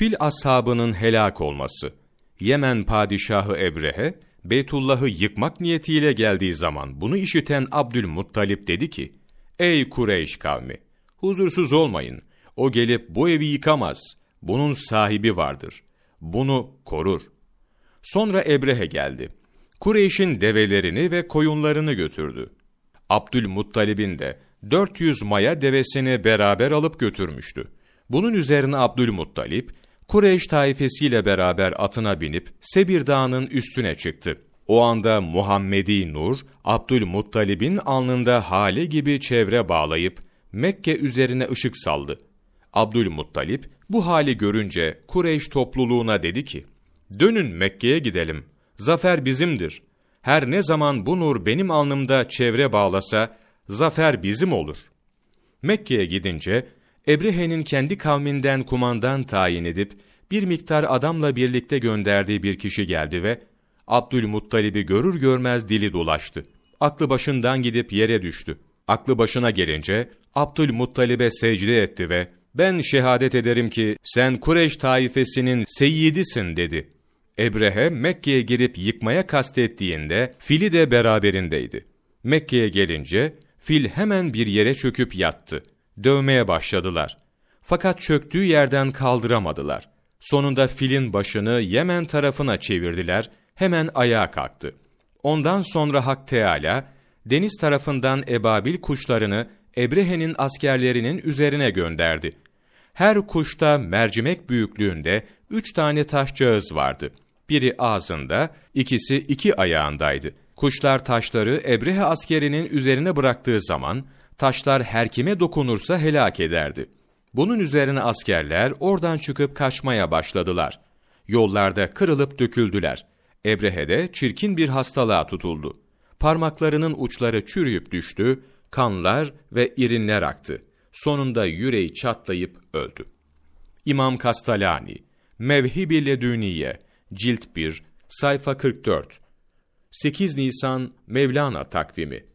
Fil ashabının helak olması. Yemen padişahı Ebrehe, Beytullah'ı yıkmak niyetiyle geldiği zaman bunu işiten Abdülmuttalip dedi ki, Ey Kureyş kavmi! Huzursuz olmayın. O gelip bu evi yıkamaz. Bunun sahibi vardır. Bunu korur. Sonra Ebrehe geldi. Kureyş'in develerini ve koyunlarını götürdü. Abdülmuttalib'in de 400 maya devesini beraber alıp götürmüştü. Bunun üzerine Abdülmuttalip, Kureyş taifesiyle beraber atına binip Sebir Dağı'nın üstüne çıktı. O anda Muhammedi Nur, Abdülmuttalib'in alnında hale gibi çevre bağlayıp Mekke üzerine ışık saldı. Abdülmuttalip bu hali görünce Kureyş topluluğuna dedi ki, Dönün Mekke'ye gidelim, zafer bizimdir. Her ne zaman bu nur benim alnımda çevre bağlasa, zafer bizim olur. Mekke'ye gidince, Ebrehe'nin kendi kavminden kumandan tayin edip, bir miktar adamla birlikte gönderdiği bir kişi geldi ve, Abdülmuttalib'i görür görmez dili dolaştı. Aklı başından gidip yere düştü. Aklı başına gelince, Abdülmuttalib'e secde etti ve, ben şehadet ederim ki sen Kureyş taifesinin seyyidisin dedi. Ebrehe Mekke'ye girip yıkmaya kastettiğinde fili de beraberindeydi. Mekke'ye gelince fil hemen bir yere çöküp yattı. Dövmeye başladılar. Fakat çöktüğü yerden kaldıramadılar. Sonunda filin başını Yemen tarafına çevirdiler, hemen ayağa kalktı. Ondan sonra Hak Teala, deniz tarafından ebabil kuşlarını Ebrehe'nin askerlerinin üzerine gönderdi. Her kuşta mercimek büyüklüğünde üç tane taşcağız vardı. Biri ağzında, ikisi iki ayağındaydı. Kuşlar taşları Ebrehe askerinin üzerine bıraktığı zaman, taşlar her kime dokunursa helak ederdi. Bunun üzerine askerler oradan çıkıp kaçmaya başladılar. Yollarda kırılıp döküldüler. Ebrehe de çirkin bir hastalığa tutuldu. Parmaklarının uçları çürüyüp düştü, kanlar ve irinler aktı. Sonunda yüreği çatlayıp öldü. İmam Kastalani, Mevhib-i Ledüniye, Cilt 1, sayfa 44, 8 Nisan Mevlana takvimi